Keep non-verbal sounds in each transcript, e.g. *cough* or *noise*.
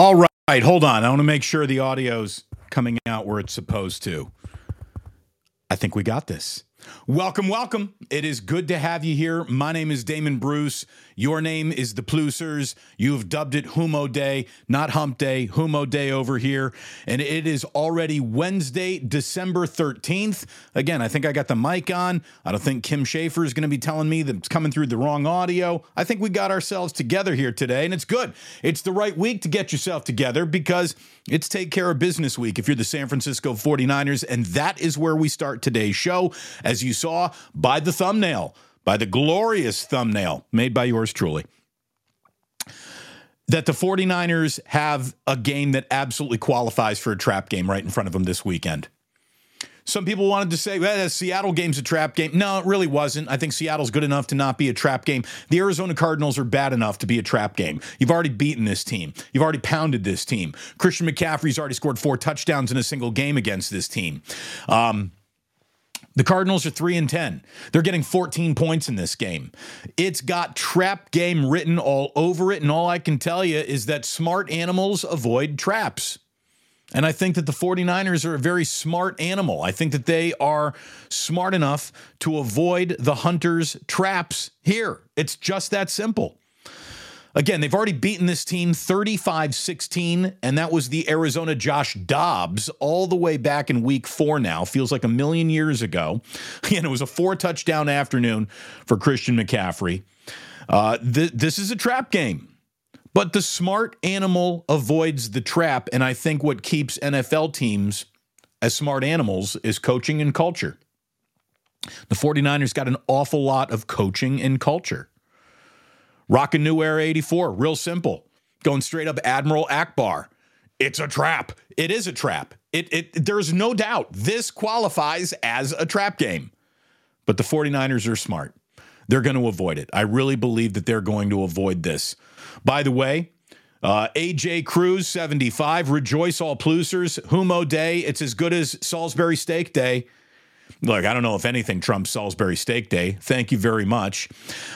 All right, hold on. I want to make sure the audio's coming out where it's supposed to. I think we got this. Welcome, welcome. It is good to have you here. My name is Damon Bruce. Your name is the Plusers. You have dubbed it Humo Day, not Hump Day, Humo Day over here. And it is already Wednesday, December 13th. Again, I think I got the mic on. I don't think Kim Schaefer is going to be telling me that it's coming through the wrong audio. I think we got ourselves together here today, and it's good. It's the right week to get yourself together because it's Take Care of Business Week if you're the San Francisco 49ers. And that is where we start today's show, as you saw by the thumbnail by the glorious thumbnail made by yours truly that the 49ers have a game that absolutely qualifies for a trap game right in front of them this weekend. Some people wanted to say, well, the Seattle game's a trap game. No, it really wasn't. I think Seattle's good enough to not be a trap game. The Arizona Cardinals are bad enough to be a trap game. You've already beaten this team. You've already pounded this team. Christian McCaffrey's already scored four touchdowns in a single game against this team. Um, the Cardinals are 3 and 10. They're getting 14 points in this game. It's got trap game written all over it and all I can tell you is that smart animals avoid traps. And I think that the 49ers are a very smart animal. I think that they are smart enough to avoid the Hunters' traps here. It's just that simple. Again, they've already beaten this team 35 16, and that was the Arizona Josh Dobbs all the way back in week four now. Feels like a million years ago. *laughs* And it was a four touchdown afternoon for Christian McCaffrey. Uh, th- this is a trap game. But the smart animal avoids the trap. And I think what keeps NFL teams as smart animals is coaching and culture. The 49ers got an awful lot of coaching and culture. Rockin' New Era 84, real simple. Going straight up Admiral Ackbar. It's a trap. It is a trap. It, it there's no doubt this qualifies as a trap game. But the 49ers are smart. They're going to avoid it. I really believe that they're going to avoid this. By the way, uh, AJ Cruz, 75. Rejoice all plusers. Humo Day. It's as good as Salisbury Steak Day. Look, I don't know if anything trumps Salisbury Steak Day. Thank you very much.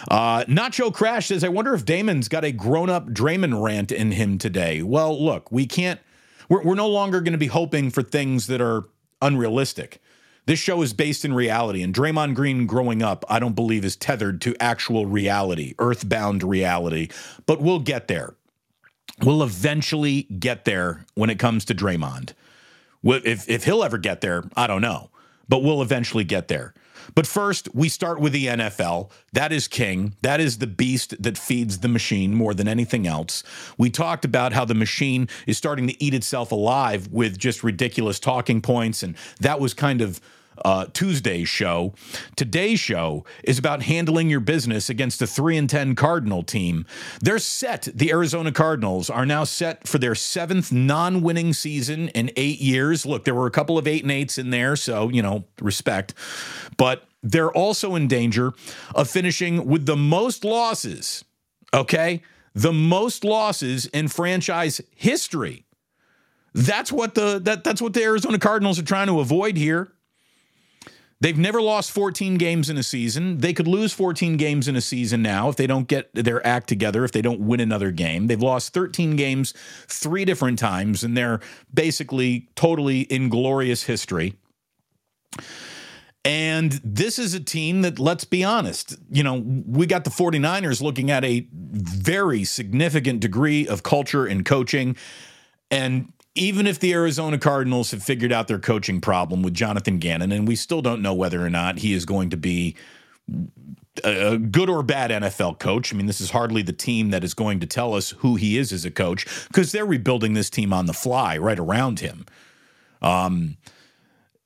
Uh, Nacho Crash says, I wonder if Damon's got a grown up Draymond rant in him today. Well, look, we can't, we're, we're no longer going to be hoping for things that are unrealistic. This show is based in reality, and Draymond Green growing up, I don't believe, is tethered to actual reality, earthbound reality. But we'll get there. We'll eventually get there when it comes to Draymond. If, if he'll ever get there, I don't know but we'll eventually get there. But first, we start with the NFL. That is king. That is the beast that feeds the machine more than anything else. We talked about how the machine is starting to eat itself alive with just ridiculous talking points. And that was kind of uh, Tuesday's show. Today's show is about handling your business against a 3 and 10 Cardinal team. They're set. The Arizona Cardinals are now set for their seventh non winning season in eight years. Look, there were a couple of eight and eights in there, so, you know, respect. But they're also in danger of finishing with the most losses, okay? The most losses in franchise history. That's what the that that's what the Arizona Cardinals are trying to avoid here. They've never lost 14 games in a season. They could lose 14 games in a season now if they don't get their act together, if they don't win another game. They've lost 13 games three different times, and they're basically totally inglorious history. And this is a team that, let's be honest, you know, we got the 49ers looking at a very significant degree of culture and coaching. And even if the Arizona Cardinals have figured out their coaching problem with Jonathan Gannon, and we still don't know whether or not he is going to be a good or bad NFL coach. I mean, this is hardly the team that is going to tell us who he is as a coach because they're rebuilding this team on the fly right around him. Um,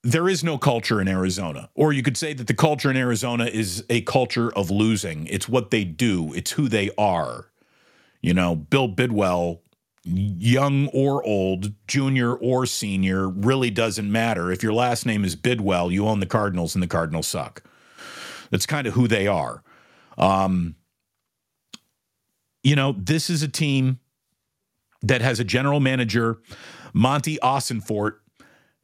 there is no culture in Arizona. Or you could say that the culture in Arizona is a culture of losing. It's what they do, it's who they are. You know, Bill Bidwell young or old, junior or senior, really doesn't matter. If your last name is Bidwell, you own the Cardinals and the Cardinals suck. That's kind of who they are. Um, you know, this is a team that has a general manager, Monti Ossenfort,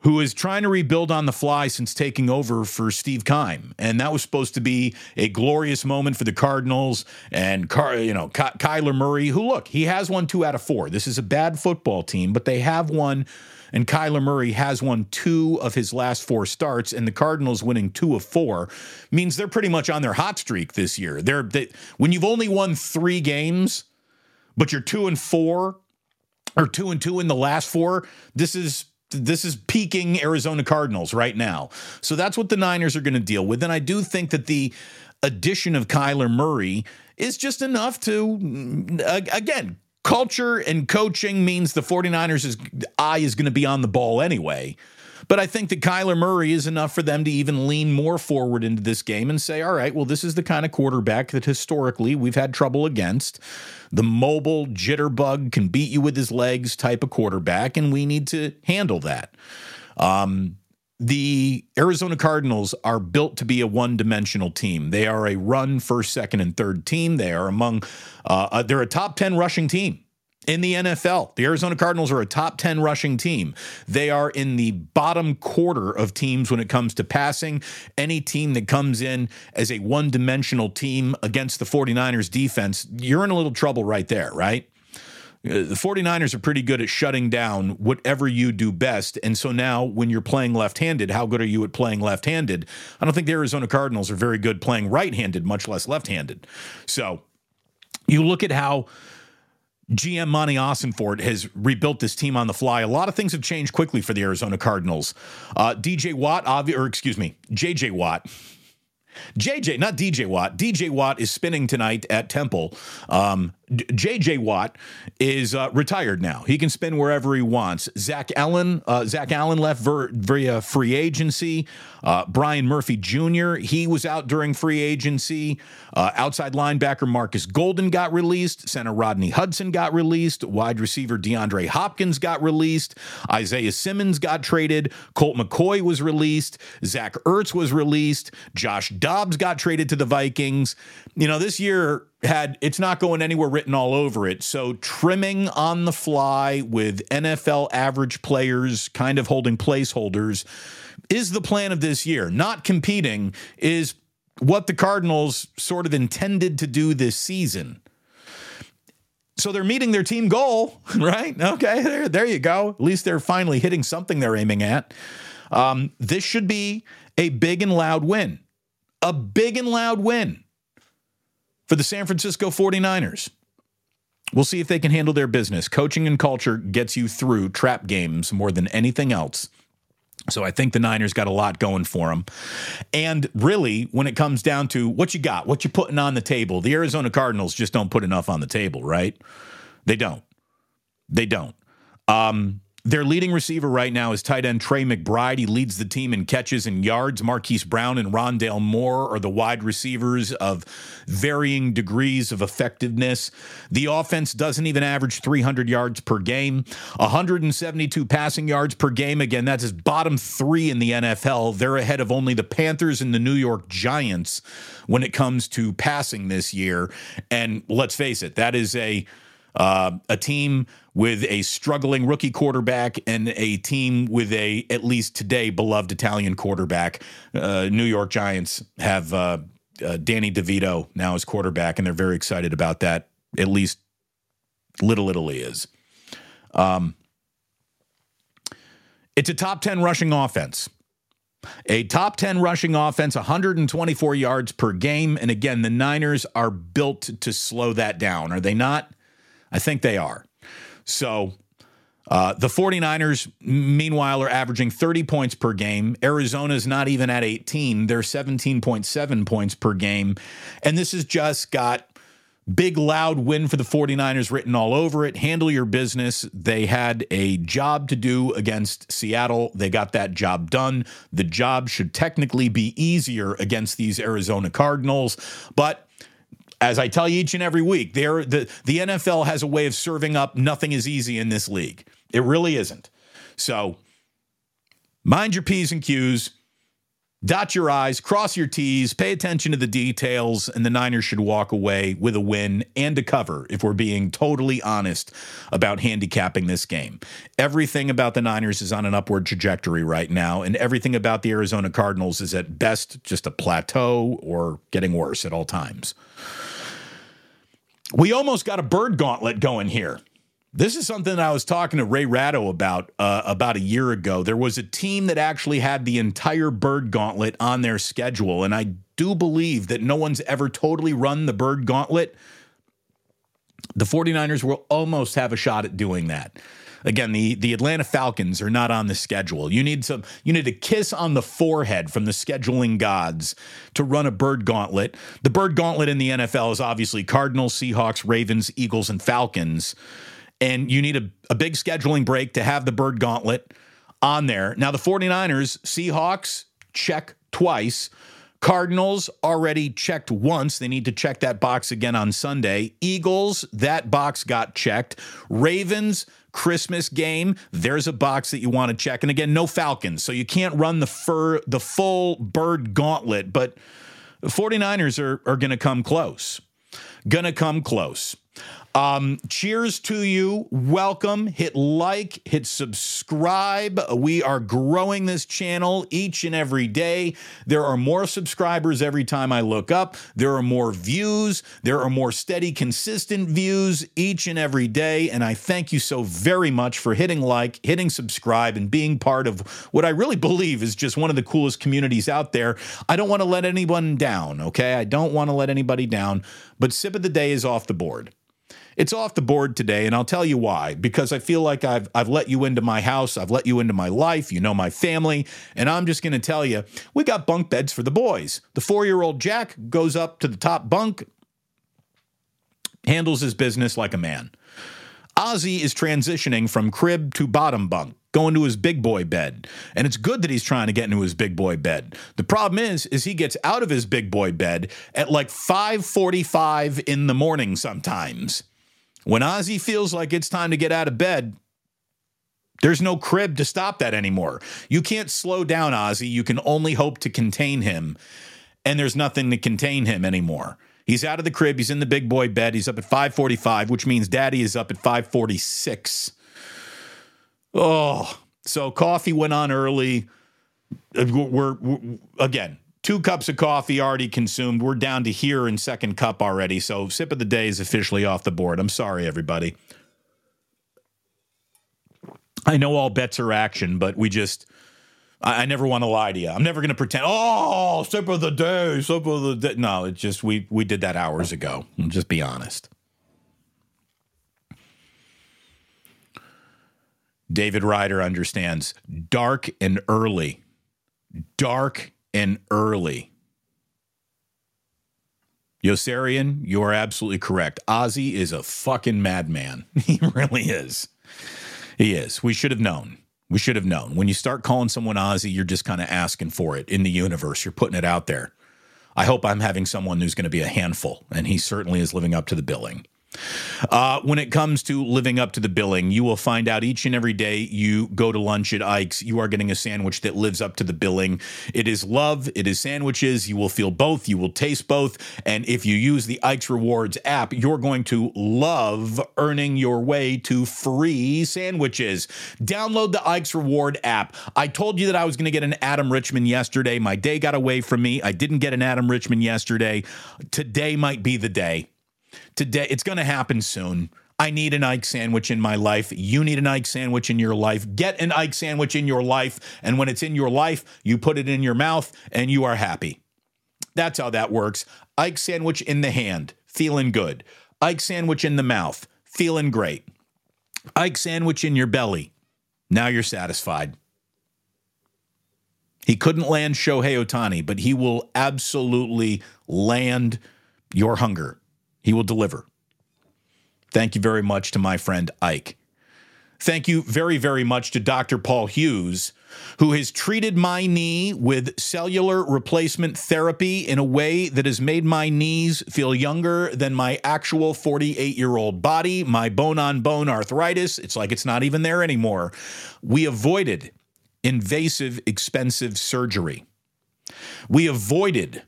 who is trying to rebuild on the fly since taking over for Steve Keim. And that was supposed to be a glorious moment for the Cardinals and, Car- you know, Ky- Kyler Murray, who, look, he has won two out of four. This is a bad football team, but they have won, and Kyler Murray has won two of his last four starts, and the Cardinals winning two of four means they're pretty much on their hot streak this year. They're they, when you've only won three games, but you're two and four or two and two in the last four, this is this is peaking Arizona Cardinals right now. So that's what the Niners are going to deal with. And I do think that the addition of Kyler Murray is just enough to, mm, again, culture and coaching means the 49ers' is eye is going to be on the ball anyway. But I think that Kyler Murray is enough for them to even lean more forward into this game and say, all right, well, this is the kind of quarterback that historically we've had trouble against. The mobile jitterbug can beat you with his legs type of quarterback, and we need to handle that. Um, the Arizona Cardinals are built to be a one-dimensional team. They are a run first, second, and third team. They are among uh, uh they're a top ten rushing team in the NFL. The Arizona Cardinals are a top 10 rushing team. They are in the bottom quarter of teams when it comes to passing. Any team that comes in as a one dimensional team against the 49ers defense, you're in a little trouble right there, right? Uh, the 49ers are pretty good at shutting down whatever you do best. And so now, when you're playing left handed, how good are you at playing left handed? I don't think the Arizona Cardinals are very good playing right handed, much less left handed. So you look at how GM Monti Ossenfort has rebuilt this team on the fly. A lot of things have changed quickly for the Arizona Cardinals. Uh, DJ Watt, obvi- or excuse me, JJ Watt JJ, not DJ Watt. DJ Watt is spinning tonight at Temple. Um, JJ Watt is uh, retired now. He can spin wherever he wants. Zach Allen, uh, Zach Allen left ver- via free agency. Uh, Byron Murphy Jr. He was out during free agency. Uh, outside linebacker Marcus Golden got released. Center Rodney Hudson got released. Wide receiver DeAndre Hopkins got released. Isaiah Simmons got traded. Colt McCoy was released. Zach Ertz was released. Josh Dobbs got traded to the Vikings. You know, this year had it's not going anywhere written all over it. So trimming on the fly with NFL average players kind of holding placeholders is the plan of this year. Not competing is what the Cardinals sort of intended to do this season. So they're meeting their team goal, *laughs* right? Okay, there, there you go. At least they're finally hitting something they're aiming at. Um, this should be a big and loud win a big and loud win for the San Francisco 49ers. We'll see if they can handle their business. Coaching and culture gets you through trap games more than anything else. So I think the Niners got a lot going for them. And really, when it comes down to what you got, what you're putting on the table, the Arizona Cardinals just don't put enough on the table, right? They don't. They don't. Um, their leading receiver right now is tight end Trey McBride. He leads the team in catches and yards. Marquise Brown and Rondale Moore are the wide receivers of varying degrees of effectiveness. The offense doesn't even average 300 yards per game, 172 passing yards per game. Again, that's bottom three in the NFL. They're ahead of only the Panthers and the New York Giants when it comes to passing this year. And let's face it, that is a uh, a team with a struggling rookie quarterback and a team with a at least today beloved Italian quarterback. Uh, New York Giants have uh, uh, Danny DeVito now as quarterback, and they're very excited about that. At least Little Italy is. Um, it's a top 10 rushing offense. A top 10 rushing offense, 124 yards per game. And again, the Niners are built to slow that down, are they not? I think they are. So uh, the 49ers, meanwhile, are averaging 30 points per game. Arizona's not even at 18. They're 17.7 points per game. And this has just got big, loud win for the 49ers written all over it. Handle your business. They had a job to do against Seattle. They got that job done. The job should technically be easier against these Arizona Cardinals. But as I tell you each and every week, there the the NFL has a way of serving up nothing is easy in this league. It really isn't. So mind your P's and Q's. Dot your I's, cross your T's, pay attention to the details, and the Niners should walk away with a win and a cover if we're being totally honest about handicapping this game. Everything about the Niners is on an upward trajectory right now, and everything about the Arizona Cardinals is at best just a plateau or getting worse at all times. We almost got a bird gauntlet going here. This is something I was talking to Ray Ratto about uh, about a year ago. There was a team that actually had the entire Bird Gauntlet on their schedule, and I do believe that no one's ever totally run the Bird Gauntlet. The 49ers will almost have a shot at doing that. Again, the, the Atlanta Falcons are not on the schedule. You need some you need a kiss on the forehead from the scheduling gods to run a bird gauntlet. The bird gauntlet in the NFL is obviously Cardinals, Seahawks, Ravens, Eagles, and Falcons and you need a, a big scheduling break to have the bird gauntlet on there. Now, the 49ers, Seahawks, check twice. Cardinals already checked once. They need to check that box again on Sunday. Eagles, that box got checked. Ravens, Christmas game, there's a box that you want to check. And again, no Falcons. So you can't run the fur the full bird gauntlet, but the 49ers are, are going to come close. Going to come close. Um, cheers to you. Welcome. Hit like, hit subscribe. We are growing this channel each and every day. There are more subscribers every time I look up. There are more views. There are more steady, consistent views each and every day. And I thank you so very much for hitting like, hitting subscribe, and being part of what I really believe is just one of the coolest communities out there. I don't want to let anyone down, okay? I don't want to let anybody down, but Sip of the Day is off the board. It's off the board today, and I'll tell you why. Because I feel like I've I've let you into my house, I've let you into my life, you know my family, and I'm just going to tell you, we got bunk beds for the boys. The four year old Jack goes up to the top bunk, handles his business like a man. Ozzy is transitioning from crib to bottom bunk going to his big boy bed. And it's good that he's trying to get into his big boy bed. The problem is is he gets out of his big boy bed at like 5:45 in the morning sometimes. When Ozzy feels like it's time to get out of bed, there's no crib to stop that anymore. You can't slow down Ozzy. You can only hope to contain him. And there's nothing to contain him anymore. He's out of the crib. He's in the big boy bed. He's up at 545, which means daddy is up at 546. Oh, so coffee went on early. Uh, we're, we're again, two cups of coffee already consumed. We're down to here in second cup already. So sip of the day is officially off the board. I'm sorry, everybody. I know all bets are action, but we just. I, never want to lie to you. I'm never going to pretend. Oh, sip of the day, sip of the day. No, it's just we we did that hours ago. I'll just be honest. David Ryder understands dark and early. Dark and early. Yosarian, you are absolutely correct. Ozzy is a fucking madman. *laughs* He really is. He is. We should have known. We should have known. When you start calling someone Ozzy, you're just kind of asking for it in the universe. You're putting it out there. I hope I'm having someone who's going to be a handful, and he certainly is living up to the billing. Uh, when it comes to living up to the billing, you will find out each and every day you go to lunch at Ike's, you are getting a sandwich that lives up to the billing. It is love, it is sandwiches. You will feel both, you will taste both. And if you use the Ike's Rewards app, you're going to love earning your way to free sandwiches. Download the Ike's Reward app. I told you that I was going to get an Adam Richman yesterday. My day got away from me. I didn't get an Adam Richman yesterday. Today might be the day. Today, it's going to happen soon. I need an Ike sandwich in my life. You need an Ike sandwich in your life. Get an Ike sandwich in your life. And when it's in your life, you put it in your mouth and you are happy. That's how that works. Ike sandwich in the hand, feeling good. Ike sandwich in the mouth, feeling great. Ike sandwich in your belly. Now you're satisfied. He couldn't land Shohei Ohtani, but he will absolutely land your hunger. He will deliver. Thank you very much to my friend Ike. Thank you very, very much to Dr. Paul Hughes, who has treated my knee with cellular replacement therapy in a way that has made my knees feel younger than my actual 48 year old body, my bone on bone arthritis. It's like it's not even there anymore. We avoided invasive, expensive surgery. We avoided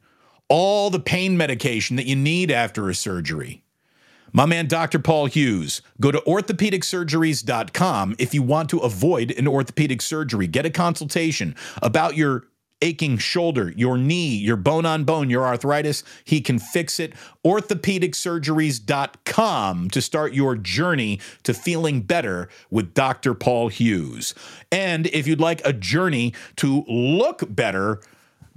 all the pain medication that you need after a surgery. My man, Dr. Paul Hughes. Go to orthopedicsurgeries.com if you want to avoid an orthopedic surgery. Get a consultation about your aching shoulder, your knee, your bone on bone, your arthritis. He can fix it. Orthopedicsurgeries.com to start your journey to feeling better with Dr. Paul Hughes. And if you'd like a journey to look better,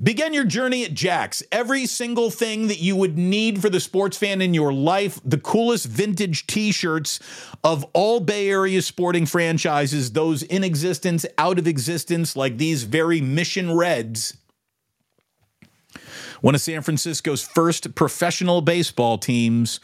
Begin your journey at Jack's. Every single thing that you would need for the sports fan in your life, the coolest vintage t shirts of all Bay Area sporting franchises, those in existence, out of existence, like these very Mission Reds. One of San Francisco's first professional baseball teams.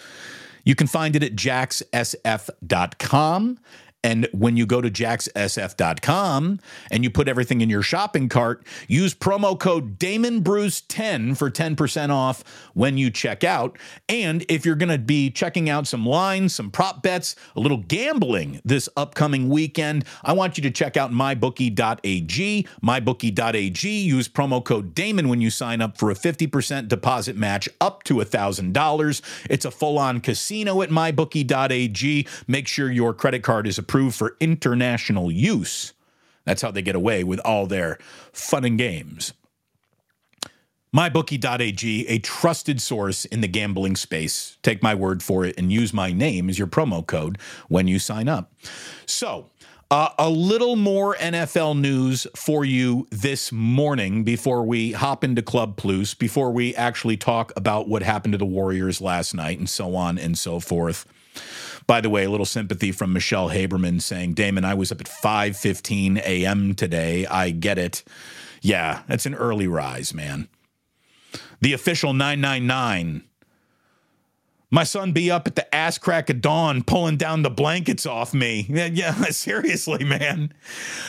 You can find it at jackssf.com. And when you go to jackssf.com and you put everything in your shopping cart, use promo code DamonBruce10 for 10% off when you check out. And if you're going to be checking out some lines, some prop bets, a little gambling this upcoming weekend, I want you to check out mybookie.ag. Mybookie.ag, use promo code Damon when you sign up for a 50% deposit match up to $1,000. It's a full on casino at mybookie.ag. Make sure your credit card is approved approved for international use. That's how they get away with all their fun and games. MyBookie.ag, a trusted source in the gambling space. Take my word for it and use my name as your promo code when you sign up. So, uh, a little more NFL news for you this morning before we hop into Club Plus, before we actually talk about what happened to the Warriors last night and so on and so forth. By the way, a little sympathy from Michelle Haberman saying, Damon, I was up at 5:15 a.m. today. I get it. Yeah, that's an early rise, man. The official 999 my son be up at the ass crack of dawn pulling down the blankets off me. *laughs* Yeah, yeah, *laughs* seriously, man.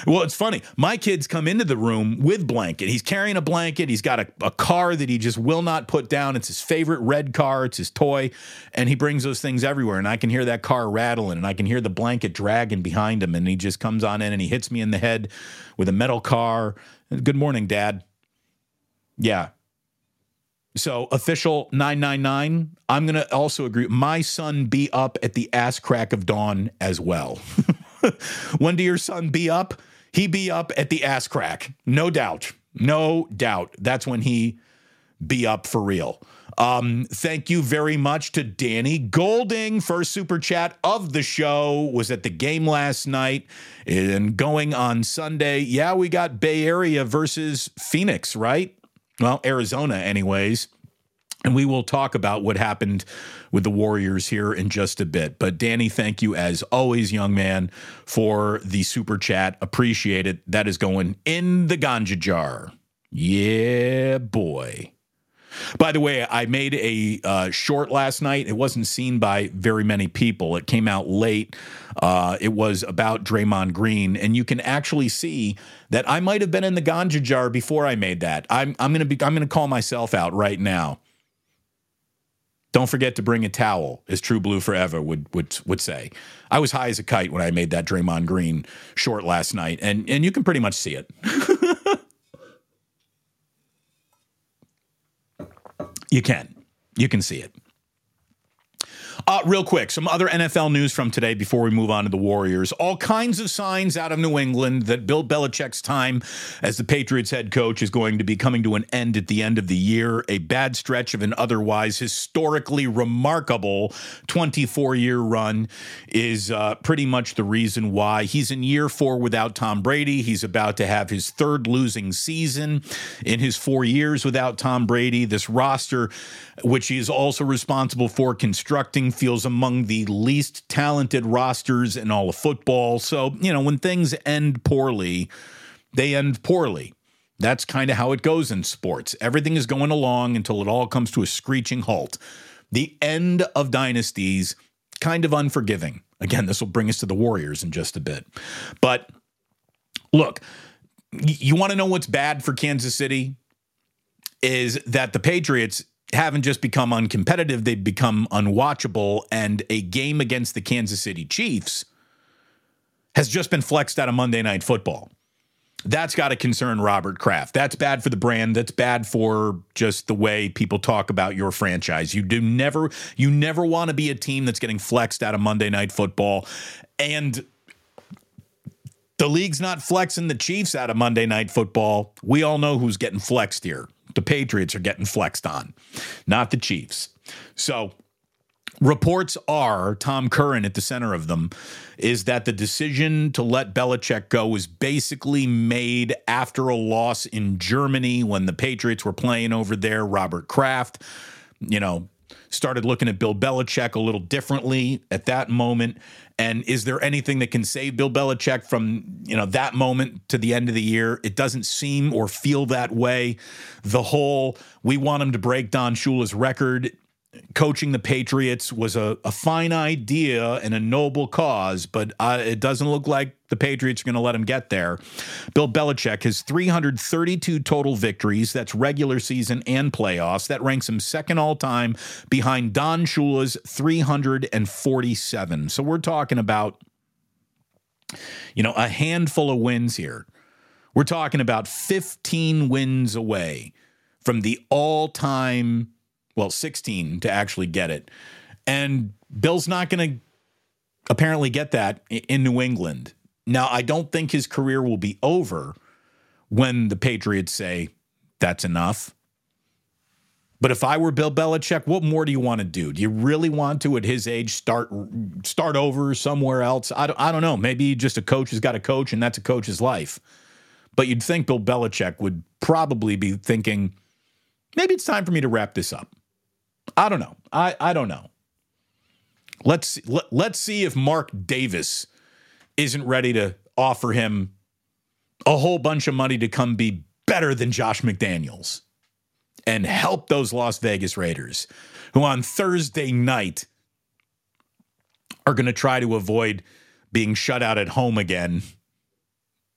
Well, it's funny. My kids come into the room with blanket. He's carrying a blanket. He's got a, a car that he just will not put down. It's his favorite red car. It's his toy. And he brings those things everywhere. And I can hear that car rattling and I can hear the blanket dragging behind him. And he just comes on in and he hits me in the head with a metal car. Good morning, Dad. Yeah, so official 999. I'm going to also agree. My son be up at the ass crack of dawn as well. *laughs* when do your son be up? He be up at the ass crack. No doubt. No doubt. That's when he be up for real. Um, thank you very much to Danny Golding. First super chat of the show was at the game last night and going on Sunday. Yeah, we got Bay Area versus Phoenix, right? Well, Arizona, anyways. And we will talk about what happened with the Warriors here in just a bit. But Danny, thank you as always, young man, for the super chat. Appreciate it. That is going in the ganja jar. Yeah, boy. By the way, I made a uh, short last night. It wasn't seen by very many people. It came out late. Uh, it was about Draymond Green, and you can actually see that I might have been in the ganja jar before I made that. I'm I'm gonna be I'm gonna call myself out right now. Don't forget to bring a towel, as True Blue Forever would would would say. I was high as a kite when I made that Draymond Green short last night, and and you can pretty much see it. *laughs* You can. You can see it. Uh, real quick, some other NFL news from today before we move on to the Warriors. All kinds of signs out of New England that Bill Belichick's time as the Patriots head coach is going to be coming to an end at the end of the year. A bad stretch of an otherwise historically remarkable 24 year run is uh, pretty much the reason why he's in year four without Tom Brady. He's about to have his third losing season in his four years without Tom Brady. This roster, which he is also responsible for constructing, feels among the least talented rosters in all of football. So, you know, when things end poorly, they end poorly. That's kind of how it goes in sports. Everything is going along until it all comes to a screeching halt. The end of dynasties, kind of unforgiving. Again, this will bring us to the Warriors in just a bit. But look, you want to know what's bad for Kansas City? Is that the Patriots haven't just become uncompetitive, they've become unwatchable. And a game against the Kansas City Chiefs has just been flexed out of Monday Night Football. That's got to concern Robert Kraft. That's bad for the brand. That's bad for just the way people talk about your franchise. You do never you never want to be a team that's getting flexed out of Monday Night Football and the league's not flexing the Chiefs out of Monday Night Football. We all know who's getting flexed here. The Patriots are getting flexed on, not the Chiefs. So, reports are Tom Curran at the center of them is that the decision to let Belichick go was basically made after a loss in Germany when the Patriots were playing over there. Robert Kraft, you know, started looking at Bill Belichick a little differently at that moment and is there anything that can save Bill Belichick from you know that moment to the end of the year? It doesn't seem or feel that way. The whole we want him to break Don Shula's record coaching the Patriots was a, a fine idea and a noble cause, but uh, it doesn't look like the Patriots are going to let him get there. Bill Belichick has 332 total victories. That's regular season and playoffs. That ranks him second all time behind Don Shula's 347. So we're talking about, you know, a handful of wins here. We're talking about 15 wins away from the all time well, 16 to actually get it. And Bill's not going to apparently get that in New England. Now, I don't think his career will be over when the Patriots say that's enough. But if I were Bill Belichick, what more do you want to do? Do you really want to, at his age, start start over somewhere else? I don't, I don't know. Maybe just a coach has got a coach, and that's a coach's life. But you'd think Bill Belichick would probably be thinking, maybe it's time for me to wrap this up. I don't know. I, I don't know. Let's let, let's see if Mark Davis isn't ready to offer him a whole bunch of money to come be better than Josh McDaniels and help those Las Vegas Raiders who on Thursday night are going to try to avoid being shut out at home again.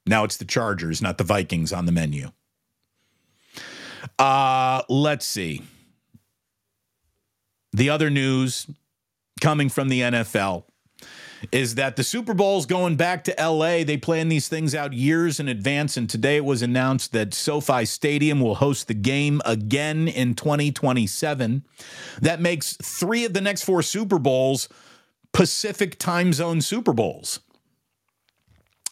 Now it's the Chargers, not the Vikings on the menu. Uh, let's see. The other news coming from the NFL is that the Super Bowl's going back to LA. They plan these things out years in advance, and today it was announced that SoFi Stadium will host the game again in 2027. That makes three of the next four Super Bowls Pacific time zone Super Bowls.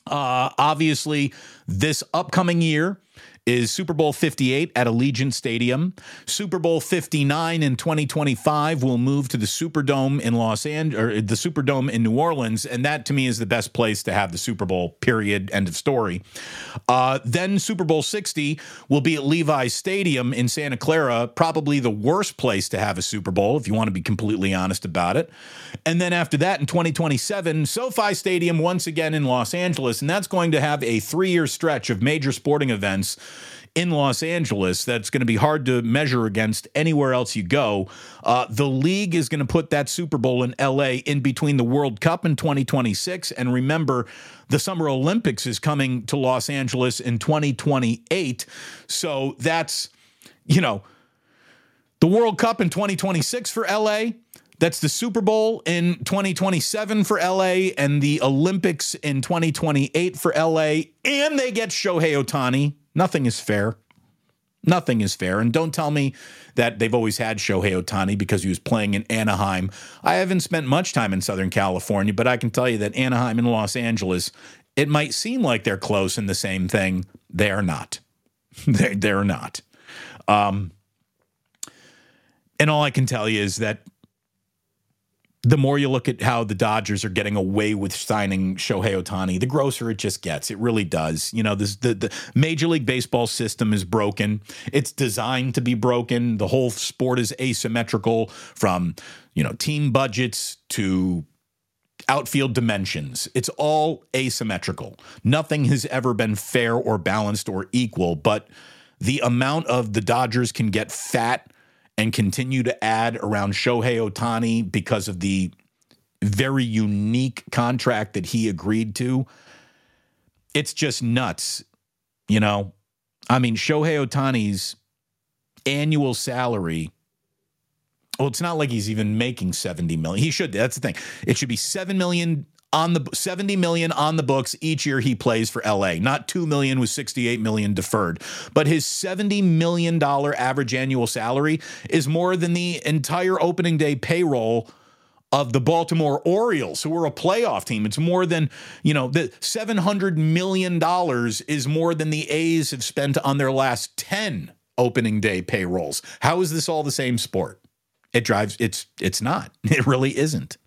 Uh, obviously, this upcoming year, is Super Bowl 58 at Allegiant Stadium. Super Bowl 59 in 2025 will move to the Superdome in Los Angeles or the Superdome in New Orleans, and that to me is the best place to have the Super Bowl. Period. End of story. Uh, then Super Bowl 60 will be at Levi's Stadium in Santa Clara, probably the worst place to have a Super Bowl if you want to be completely honest about it. And then after that in 2027, SoFi Stadium once again in Los Angeles, and that's going to have a three-year stretch of major sporting events in Los Angeles that's going to be hard to measure against anywhere else you go. Uh, the league is going to put that Super Bowl in LA in between the World Cup in 2026. And remember, the Summer Olympics is coming to Los Angeles in 2028. So that's, you know, the World Cup in 2026 for LA. That's the Super Bowl in 2027 for LA and the Olympics in 2028 for LA. And they get Shohei Ohtani Nothing is fair. Nothing is fair. And don't tell me that they've always had Shohei Ohtani because he was playing in Anaheim. I haven't spent much time in Southern California, but I can tell you that Anaheim and Los Angeles, it might seem like they're close in the same thing. They are not. *laughs* they, they're not. Um, and all I can tell you is that the more you look at how the Dodgers are getting away with signing Shohei Ohtani, the grosser it just gets. It really does. You know, this, the, the Major League Baseball system is broken. It's designed to be broken. The whole sport is asymmetrical from, you know, team budgets to outfield dimensions. It's all asymmetrical. Nothing has ever been fair or balanced or equal, but the amount of the Dodgers can get fat and continue to add around Shohei Ohtani because of the very unique contract that he agreed to. It's just nuts, you know. I mean, Shohei Ohtani's annual salary. Well, it's not like he's even making 70 million. He should. That's the thing. It should be 7 million on the 70 million on the books each year he plays for LA. Not 2 million with 68 million deferred. But his 70 million dollar average annual salary is more than the entire opening day payroll of the Baltimore Orioles, who are a playoff team. It's more than, you know, the $700 million is more than the A's have spent on their last 10 opening day payrolls. How is this all the same sport? It drives, it's, it's not. *laughs* It really isn't.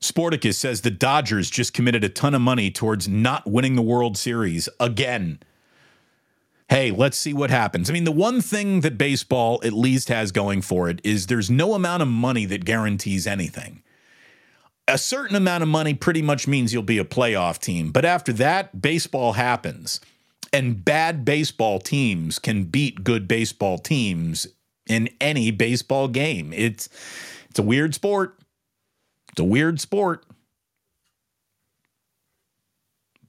Sporticus says the Dodgers just committed a ton of money towards not winning the World Series again hey, let's see what happens. I mean, the one thing that baseball at least has going for it is there's no amount of money that guarantees anything. A certain amount of money pretty much means you'll be a playoff team. But after that, baseball happens. And bad baseball teams can beat good baseball teams in any baseball game. It's it's a weird sport. It's a weird sport.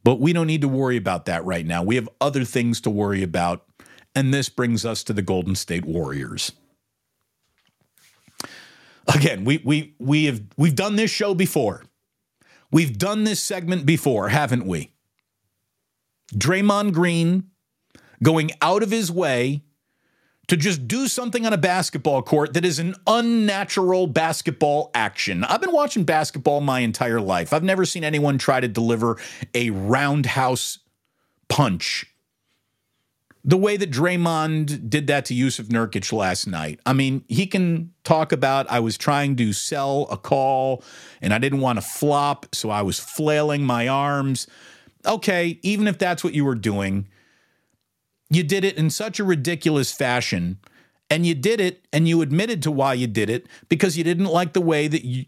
But we don't need to worry about that right now. We have other things to worry about. And this brings us to the Golden State Warriors. Again, we we we have we've done this show before. We've done this segment before, haven't we? Draymond Green going out of his way to just do something on a basketball court that is an unnatural basketball action. I've been watching basketball my entire life. I've never seen anyone try to deliver a roundhouse punch the way that Draymond did that to Jusuf Nurkic last night. I mean, he can talk about I was trying to sell a call and I didn't want to flop, so I was flailing my arms. Okay, even if that's what you were doing, you did it in such a ridiculous fashion and you did it and you admitted to why you did it because you didn't like the way that you,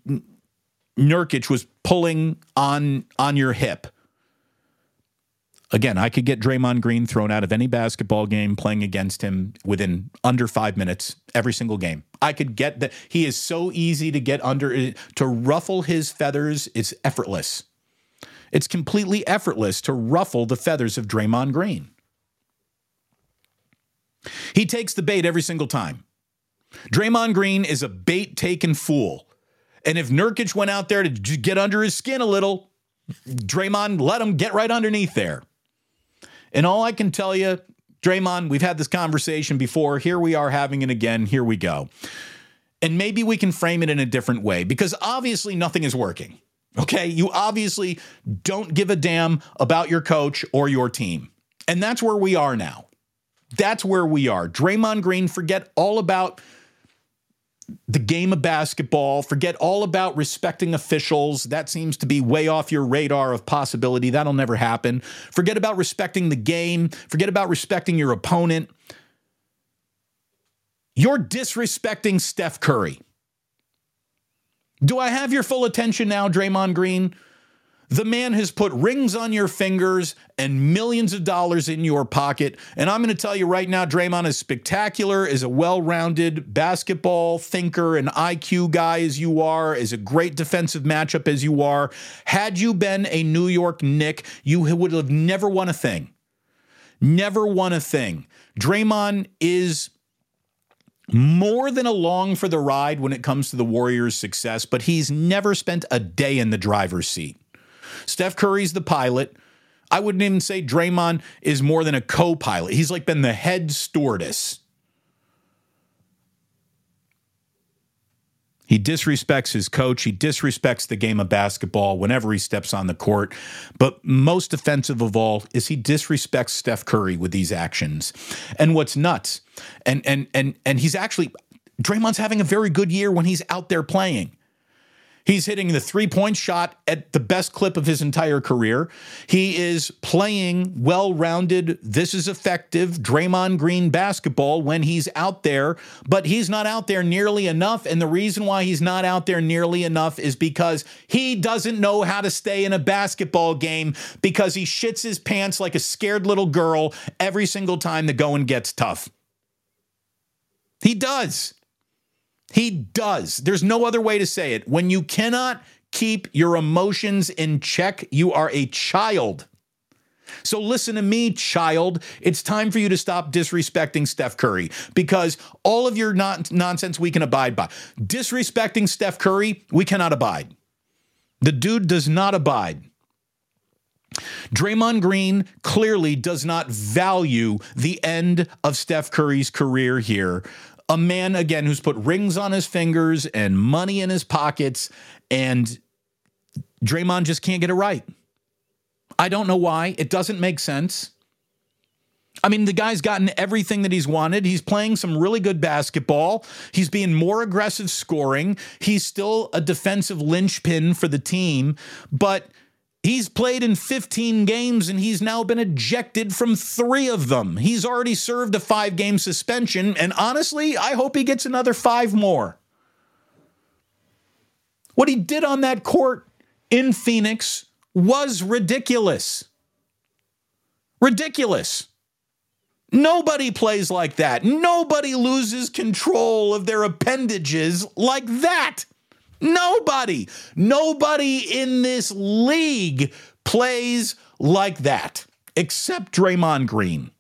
Nurkic was pulling on on your hip. Again, I could get Draymond Green thrown out of any basketball game playing against him within under 5 minutes every single game. I could get that he is so easy to get under eh, to ruffle his feathers, it's effortless. It's completely effortless to ruffle the feathers of Draymond Green. He takes the bait every single time. Draymond Green is a bait taken fool. And if Nurkic went out there to get under his skin a little, Draymond let him get right underneath there. And all I can tell you, Draymond, we've had this conversation before. Here we are having it again. Here we go. And maybe we can frame it in a different way because obviously nothing is working. Okay. You obviously don't give a damn about your coach or your team. And that's where we are now. That's where we are. Draymond Green, forget all about the game of basketball, forget all about respecting officials. That seems to be way off your radar of possibility. That'll never happen. Forget about respecting the game, forget about respecting your opponent. You're disrespecting Steph Curry. Do I have your full attention now, Draymond Green? The man has put rings on your fingers and millions of dollars in your pocket. And I'm going to tell you right now, Draymond is spectacular, is a well rounded basketball thinker and IQ guy as you are, is a great defensive matchup as you are. Had you been a New York Knick, you would have never won a thing. Never won a thing. Draymond is more than along for the ride when it comes to the Warriors' success, but he's never spent a day in the driver's seat. Steph Curry's the pilot. I wouldn't even say Draymond is more than a co pilot. He's like been the head stewardess. He disrespects his coach. He disrespects the game of basketball whenever he steps on the court. But most offensive of all is he disrespects Steph Curry with these actions. And what's nuts, and and and and he's actually Draymond's having a very good year when he's out there playing. He's hitting the three point shot at the best clip of his entire career. He is playing well rounded, this is effective Draymond Green basketball when he's out there, but he's not out there nearly enough. And the reason why he's not out there nearly enough is because he doesn't know how to stay in a basketball game because he shits his pants like a scared little girl every single time the going gets tough. He does. He does. There's no other way to say it. When you cannot keep your emotions in check, you are a child. So listen to me, child. It's time for you to stop disrespecting Steph Curry because all of your non- nonsense we can abide by. Disrespecting Steph Curry, we cannot abide. The dude does not abide. Draymond Green clearly does not value the end of Steph Curry's career here. A man, again, who's put rings on his fingers and money in his pockets, and Draymond just can't get it right. I don't know why. It doesn't make sense. I mean, the guy's gotten everything that he's wanted. He's playing some really good basketball. He's being more aggressive scoring. He's still a defensive linchpin for the team, but He's played in 15 games and he's now been ejected from three of them. He's already served a five game suspension, and honestly, I hope he gets another five more. What he did on that court in Phoenix was ridiculous. Ridiculous. Nobody plays like that. Nobody loses control of their appendages like that. Nobody, nobody in this league plays like that except Draymond Green.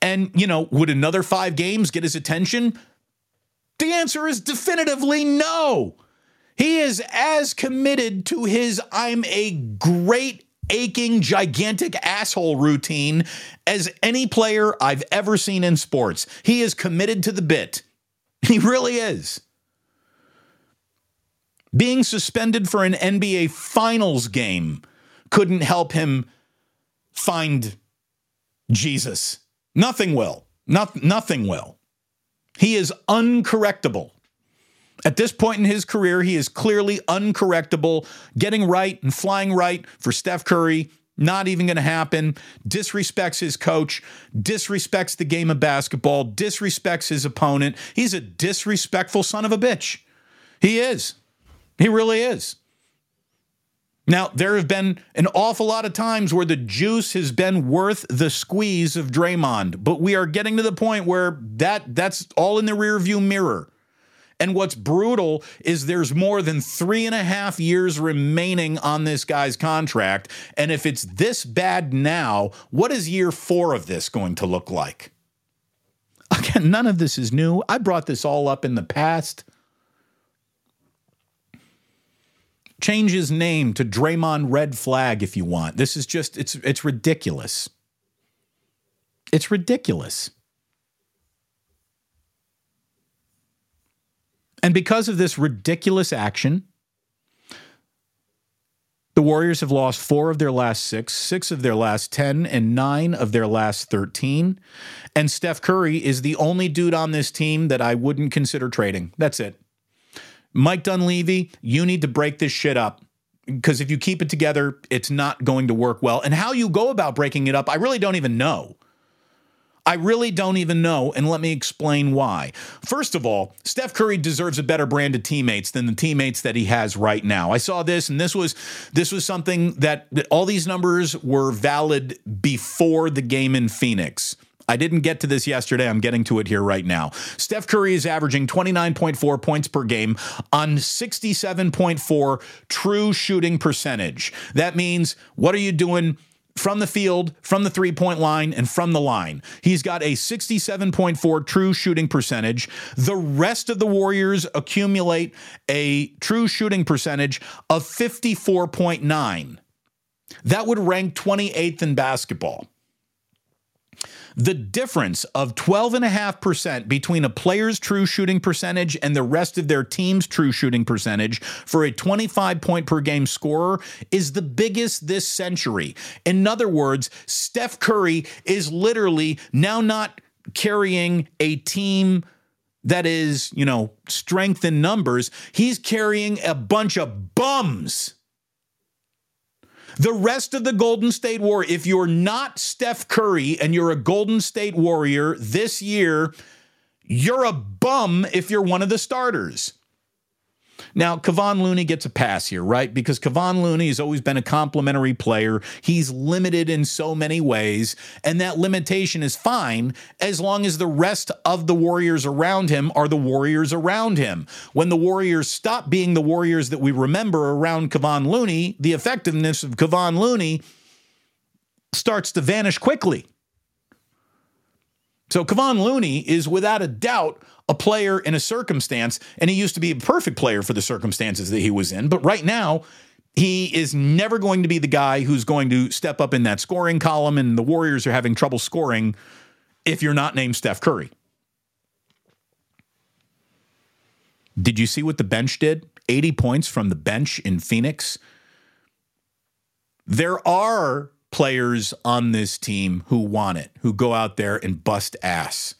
And, you know, would another five games get his attention? The answer is definitively no. He is as committed to his I'm a great, aching, gigantic asshole routine as any player I've ever seen in sports. He is committed to the bit. *laughs* He really is. Being suspended for an NBA Finals game couldn't help him find Jesus. Nothing will. Not, nothing will. He is uncorrectable. At this point in his career, he is clearly uncorrectable. Getting right and flying right for Steph Curry not even going to happen. Disrespects his coach, disrespects the game of basketball, disrespects his opponent. He's a disrespectful son of a bitch. He is. He really is. Now, there have been an awful lot of times where the juice has been worth the squeeze of Draymond, but we are getting to the point where that that's all in the rearview mirror. And what's brutal is there's more than three and a half years remaining on this guy's contract. And if it's this bad now, what is year four of this going to look like? Again, none of this is new. I brought this all up in the past. Change his name to Draymond Red Flag if you want. This is just, it's, it's ridiculous. It's ridiculous. And because of this ridiculous action, the Warriors have lost four of their last six, six of their last 10, and nine of their last 13. And Steph Curry is the only dude on this team that I wouldn't consider trading. That's it. Mike Dunleavy, you need to break this shit up because if you keep it together, it's not going to work well. And how you go about breaking it up, I really don't even know. I really don't even know, and let me explain why. First of all, Steph Curry deserves a better brand of teammates than the teammates that he has right now. I saw this, and this was this was something that, that all these numbers were valid before the game in Phoenix. I didn't get to this yesterday. I'm getting to it here right now. Steph Curry is averaging 29.4 points per game on 67.4 true shooting percentage. That means what are you doing? From the field, from the three point line, and from the line. He's got a 67.4 true shooting percentage. The rest of the Warriors accumulate a true shooting percentage of 54.9. That would rank 28th in basketball. The difference of 12.5% between a player's true shooting percentage and the rest of their team's true shooting percentage for a 25 point per game scorer is the biggest this century. In other words, Steph Curry is literally now not carrying a team that is, you know, strength in numbers. He's carrying a bunch of bums. The rest of the Golden State Warrior, if you're not Steph Curry and you're a Golden State Warrior this year, you're a bum if you're one of the starters. Now, Kevon Looney gets a pass here, right? Because Kevon Looney has always been a complimentary player. He's limited in so many ways, and that limitation is fine as long as the rest of the Warriors around him are the Warriors around him. When the Warriors stop being the Warriors that we remember around Kevon Looney, the effectiveness of Kevon Looney starts to vanish quickly. So Kevon Looney is without a doubt a player in a circumstance, and he used to be a perfect player for the circumstances that he was in. But right now, he is never going to be the guy who's going to step up in that scoring column, and the Warriors are having trouble scoring if you're not named Steph Curry. Did you see what the bench did? 80 points from the bench in Phoenix. There are players on this team who want it, who go out there and bust ass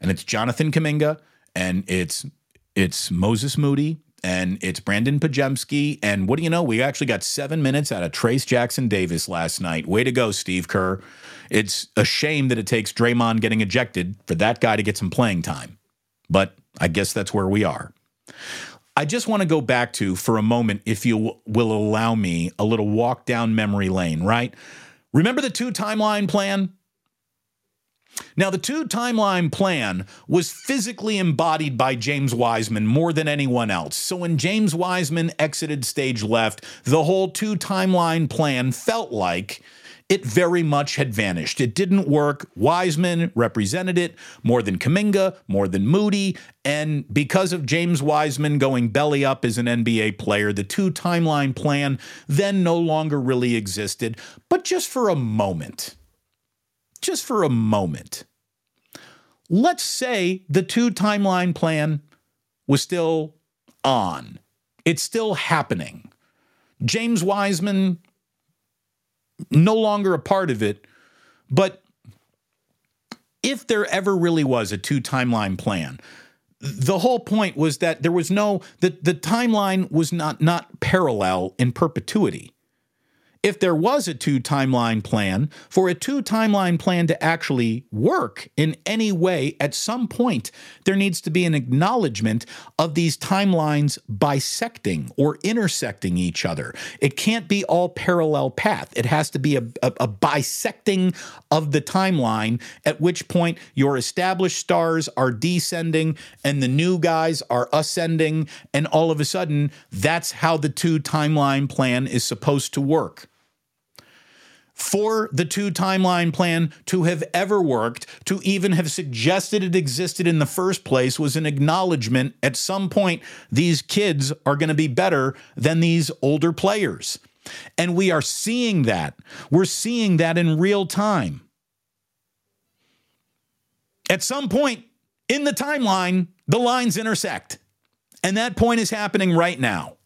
and it's Jonathan Kuminga, and it's it's Moses Moody, and it's Brandon Podziemski. And what do you know? We actually got seven minutes out of Trayce Jackson-Davis last night. Way to go, Steve Kerr. It's a shame that it takes Draymond getting ejected for that guy to get some playing time. But I guess that's where we are. I just want to go back to, for a moment, if you will allow me, a little walk down memory lane, right? Remember the two timeline plan? Now, the two timeline plan was physically embodied by James Wiseman more than anyone else. So when James Wiseman exited stage left, the whole two timeline plan felt like it very much had vanished. It didn't work. Wiseman represented it more than Kuminga, more than Moody. And because of James Wiseman going belly up as an NBA player, the two timeline plan then no longer really existed, but just for a moment just for a moment, let's say the two timeline plan was still on, it's still happening. James Wiseman, no longer a part of it, but if there ever really was a two timeline plan, the whole point was that there was no the, the timeline was not not parallel in perpetuity if there was a two timeline plan, for a two timeline plan to actually work in any way, at some point, there needs to be an acknowledgement of these timelines bisecting or intersecting each other. It can't be all parallel path. It has to be a, a, a bisecting of the timeline, at which point your established stars are descending and the new guys are ascending. And all of a sudden, that's how the two timeline plan is supposed to work for the two timeline plan to have ever worked, to even have suggested it existed in the first place, was an acknowledgement at some point these kids are going to be better than these older players. And we are seeing that. We're seeing that in real time. At some point in the timeline, the lines intersect. And that point is happening right now.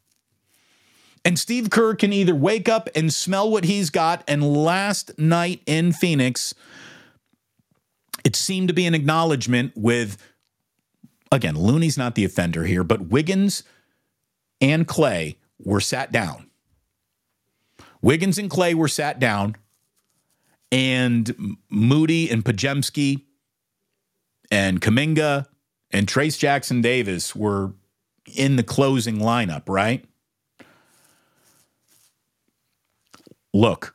And Steve Kerr can either wake up and smell what he's got. And last night in Phoenix, it seemed to be an acknowledgement with, again, Looney's not the offender here, but Wiggins and Klay were sat down. Wiggins and Klay were sat down, and Moody and Podziemski and Kuminga and Trayce Jackson-Davis were in the closing lineup, right? Look,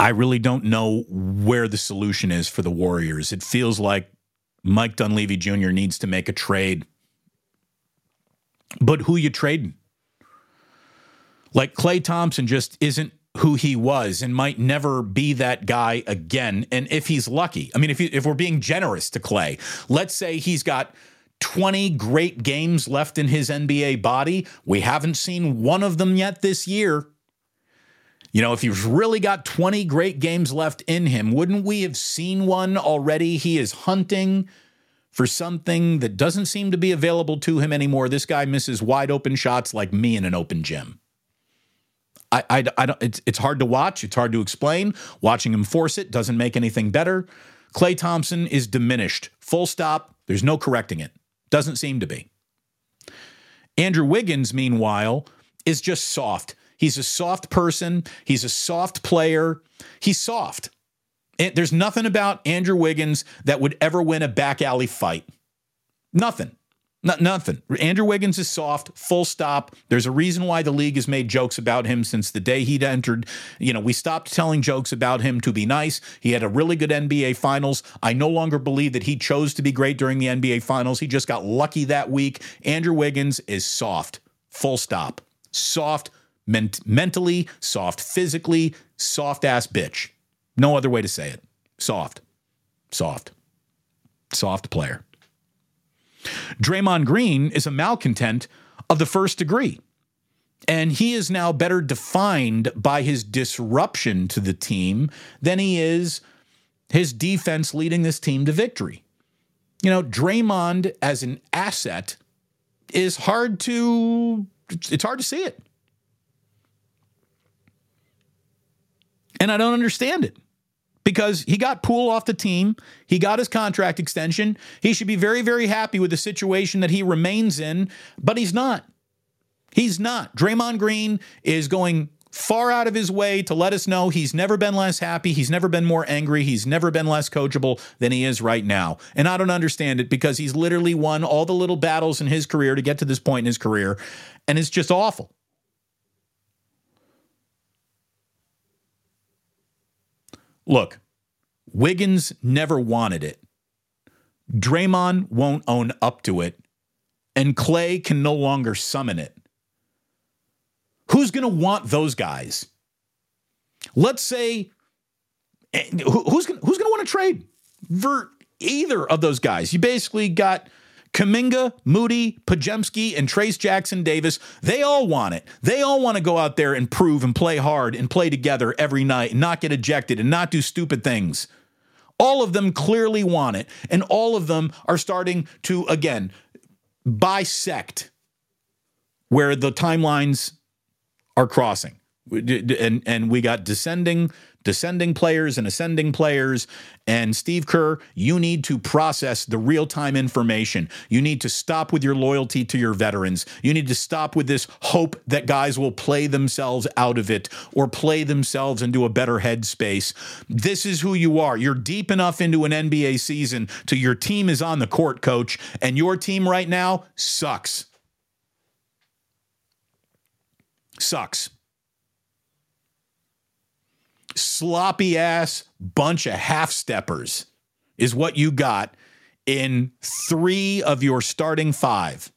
I really don't know where the solution is for the Warriors. It feels like Mike Dunleavy Jr. needs to make a trade. But who you trading? Like Klay Thompson just isn't who he was and might never be that guy again. And if he's lucky, I mean, if, he, if we're being generous to Klay, let's say he's got 20 great games left in his NBA body. We haven't seen one of them yet this year. You know, if he's really got 20 great games left in him, wouldn't we have seen one already? He is hunting for something that doesn't seem to be available to him anymore. This guy misses wide open shots like me in an open gym. I, I, I don't, it's, it's hard to watch. It's hard to explain. Watching him force it doesn't make anything better. Klay Thompson is diminished. Full stop. There's no correcting it. Doesn't seem to be. Andrew Wiggins, meanwhile, is just soft. He's a soft person. He's a soft player. He's soft. And there's nothing about Andrew Wiggins that would ever win a back alley fight. Nothing. Not nothing. Andrew Wiggins is soft, full stop. There's a reason why the league has made jokes about him since the day he'd entered. You know, we stopped telling jokes about him to be nice. He had a really good NBA finals. I no longer believe that he chose to be great during the NBA finals. He just got lucky that week. Andrew Wiggins is soft, full stop. Soft ment- mentally, soft physically, soft ass bitch. No other way to say it. Soft. Soft. Soft player. Draymond Green is a malcontent of the first degree. And he is now better defined by his disruption to the team than he is his defense leading this team to victory. You know, Draymond as an asset is hard to it's hard to see it. And I don't understand it because he got Poole off the team. He got his contract extension. He should be very, very happy with the situation that he remains in, but he's not. He's not. Draymond Green is going far out of his way to let us know he's never been less happy. He's never been more angry. He's never been less coachable than he is right now. And I don't understand it because he's literally won all the little battles in his career to get to this point in his career. And it's just awful. Look, Wiggins never wanted it. Draymond won't own up to it, and Klay can no longer summon it. Who's going to want those guys? Let's say eh, who's going who's going to want to trade for either of those guys? You basically got Kuminga, Moody, Podziemski, and Trayce Jackson-Davis, they all want it. They all want to go out there and prove and play hard and play together every night and not get ejected and not do stupid things. All of them clearly want it. And all of them are starting to, again, bisect where the timelines are crossing. And, and we got descending descending players and ascending players. And Steve Kerr, you need to process the real time information. You need to stop with your loyalty to your veterans. You need to stop with this hope that guys will play themselves out of it or play themselves into a better headspace. This is who you are. You're deep enough into an NBA season to your team is on the court, coach, and your team right now sucks. Sucks sloppy ass bunch of half steppers is what you got in three of your starting five.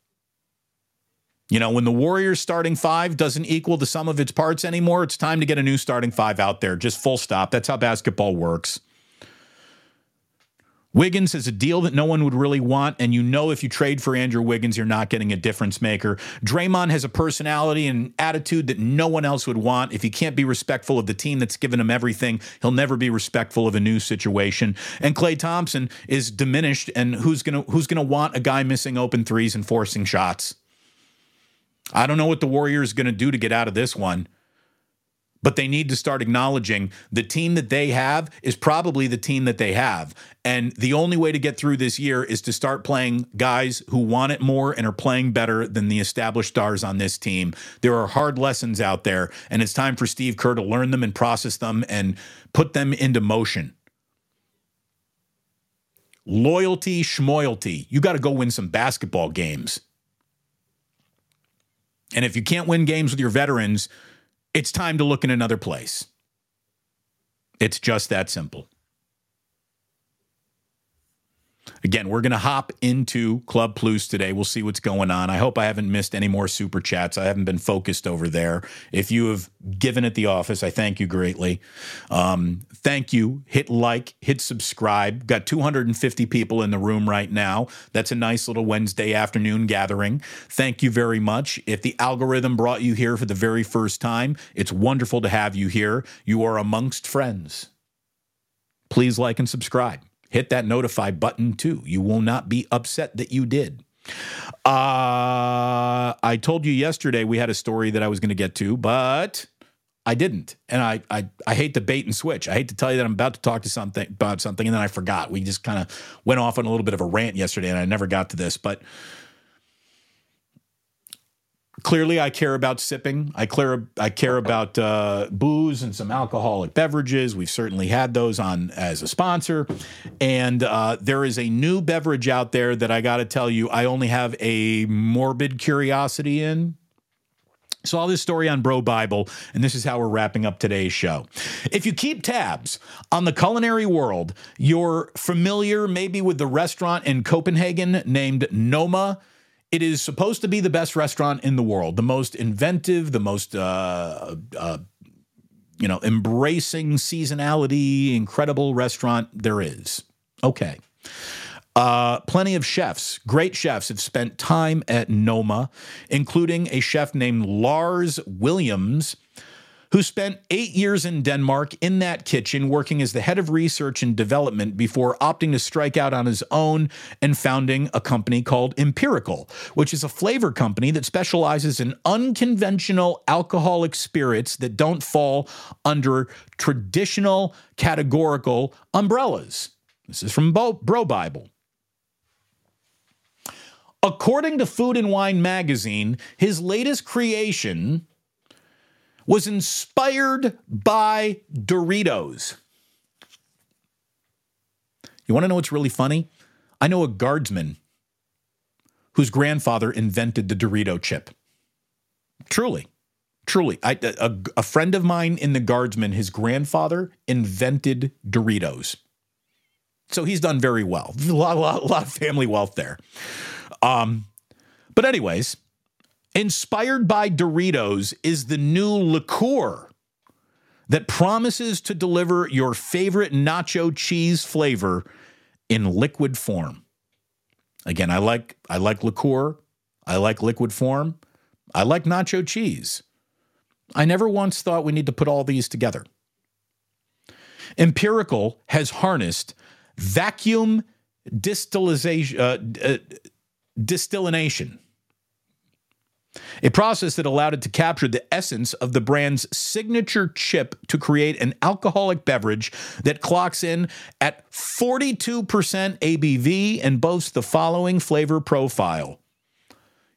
You know, when the Warriors starting five doesn't equal the sum of its parts anymore, it's time to get a new starting five out there. Just full stop. That's how basketball works. Wiggins is a deal that no one would really want, and you know if you trade for Andrew Wiggins, you're not getting a difference maker. Draymond has a personality and attitude that no one else would want. If he can't be respectful of the team that's given him everything, he'll never be respectful of a new situation. And Klay Thompson is diminished, and who's gonna who's gonna want a guy missing open threes and forcing shots? I don't know what the Warriors are gonna do to get out of this one but they need to start acknowledging the team that they have is probably the team that they have. And the only way to get through this year is to start playing guys who want it more and are playing better than the established stars on this team. There are hard lessons out there, and it's time for Steve Kerr to learn them and process them and put them into motion. Loyalty, schmoyalty. You got to go win some basketball games. And if you can't win games with your veterans, it's time to look in another place. It's just that simple. Again, we're going to hop into Club Plus today. We'll see what's going on. I hope I haven't missed any more super chats. I haven't been focused over there. If you have given at the office, I thank you greatly. Um, thank you. Hit like, hit subscribe. Got 250 people in the room right now. That's a nice little Wednesday afternoon gathering. Thank you very much. If the algorithm brought you here for the very first time, it's wonderful to have you here. You are amongst friends. Please like and subscribe hit that notify button too. You will not be upset that you did. Uh, I told you yesterday we had a story that I was going to get to, but I didn't. And I, I I hate the bait and switch. I hate to tell you that I'm about to talk to something about something and then I forgot. We just kind of went off on a little bit of a rant yesterday and I never got to this, but Clearly, I care about sipping. I care, I care about uh, booze and some alcoholic beverages. We've certainly had those on as a sponsor. And uh, there is a new beverage out there that I got to tell you, I only have a morbid curiosity in. Saw this story on Bro Bible, and this is how we're wrapping up today's show. If you keep tabs on the culinary world, you're familiar maybe with the restaurant in Copenhagen named Noma. It is supposed to be the best restaurant in the world, the most inventive, the most uh, uh, you know, embracing seasonality, incredible restaurant there is. Okay. Uh, plenty of chefs, great chefs, have spent time at Noma, including a chef named Lars Williams, who spent eight years in Denmark in that kitchen working as the head of research and development before opting to strike out on his own and founding a company called Empirical, which is a flavor company that specializes in unconventional alcoholic spirits that don't fall under traditional categorical umbrellas. This is from Bo- Bro Bible. According to Food and Wine magazine, his latest creation was inspired by Doritos. You want to know what's really funny? I know a guardsman whose grandfather invented the Dorito chip. Truly, truly. I, a, a friend of mine in the guardsman, his grandfather invented Doritos. So he's done very well. A *laughs* lot, lot, lot of family wealth there. Um, but anyways, inspired by Doritos is the new liqueur that promises to deliver your favorite nacho cheese flavor in liquid form. Again, I like I like liqueur, I like liquid form, I like nacho cheese. I never once thought we need to put all these together. Empirical has harnessed vacuum distillation, uh, uh, distillination, a process that allowed it to capture the essence of the brand's signature chip to create an alcoholic beverage that clocks in at 42% ABV and boasts the following flavor profile.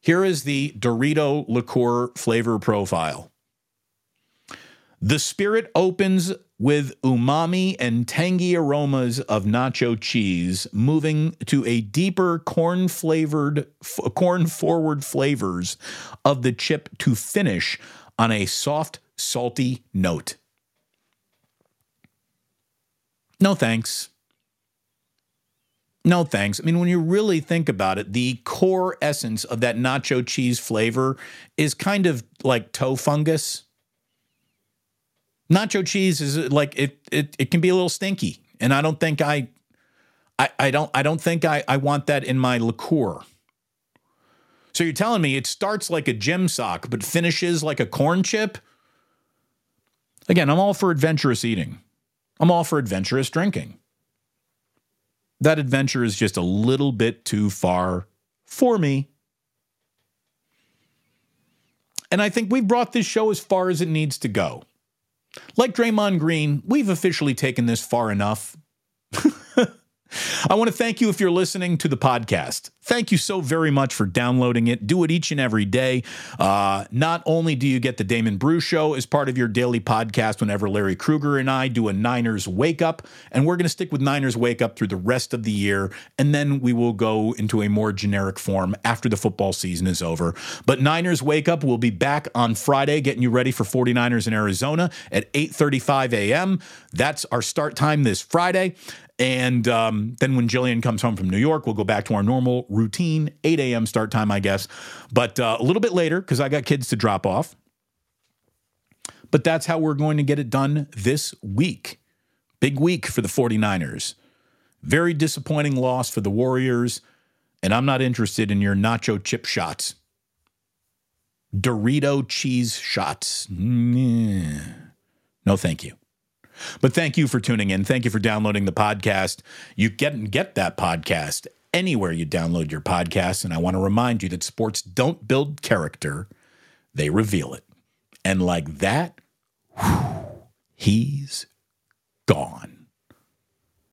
Here is the Dorito liqueur flavor profile. The spirit opens with umami and tangy aromas of nacho cheese, moving to a deeper corn flavored, corn forward flavors of the chip to finish on a soft, salty note. No thanks. No thanks. I mean, when you really think about it, the core essence of that nacho cheese flavor is kind of like toe fungus nacho cheese is uh, like it it it can be a little stinky, and I don't think I I, I don't I don't think I, I want that in my liqueur. So you're telling me it starts like a gym sock but finishes like a corn chip? Again, I'm all for adventurous eating. I'm all for adventurous drinking. That adventure is just a little bit too far for me. And I think we've brought this show as far as it needs to go. Like Draymond Green, we've officially taken this far enough. *laughs* I want to thank you if you're listening to the podcast. Thank you so very much for downloading it. Do it each and every day. Uh, not only do you get the Damon Bruce Show as part of your daily podcast whenever Larry Krueger and I do a Niners Wake Up, and we're going to stick with Niners Wake Up through the rest of the year, and then we will go into a more generic form after the football season is over. But Niners Wake Up will be back on Friday, getting you ready for 49ers in Arizona at 8:35 a.m. That's our start time this Friday. And um, then when Jillian comes home from New York, we'll go back to our normal routine 8 a.m. start time, I guess, but uh, a little bit later because I got kids to drop off. But that's how we're going to get it done this week. Big week for the 49ers. Very disappointing loss for the Warriors. And I'm not interested in your nacho chip shots. Dorito cheese shots. No, thank you. But thank you for tuning in. Thank you for downloading the podcast. You get get that podcast anywhere you download your podcast. And I want to remind you that sports don't build character, they reveal it. And like that, whew, he's gone.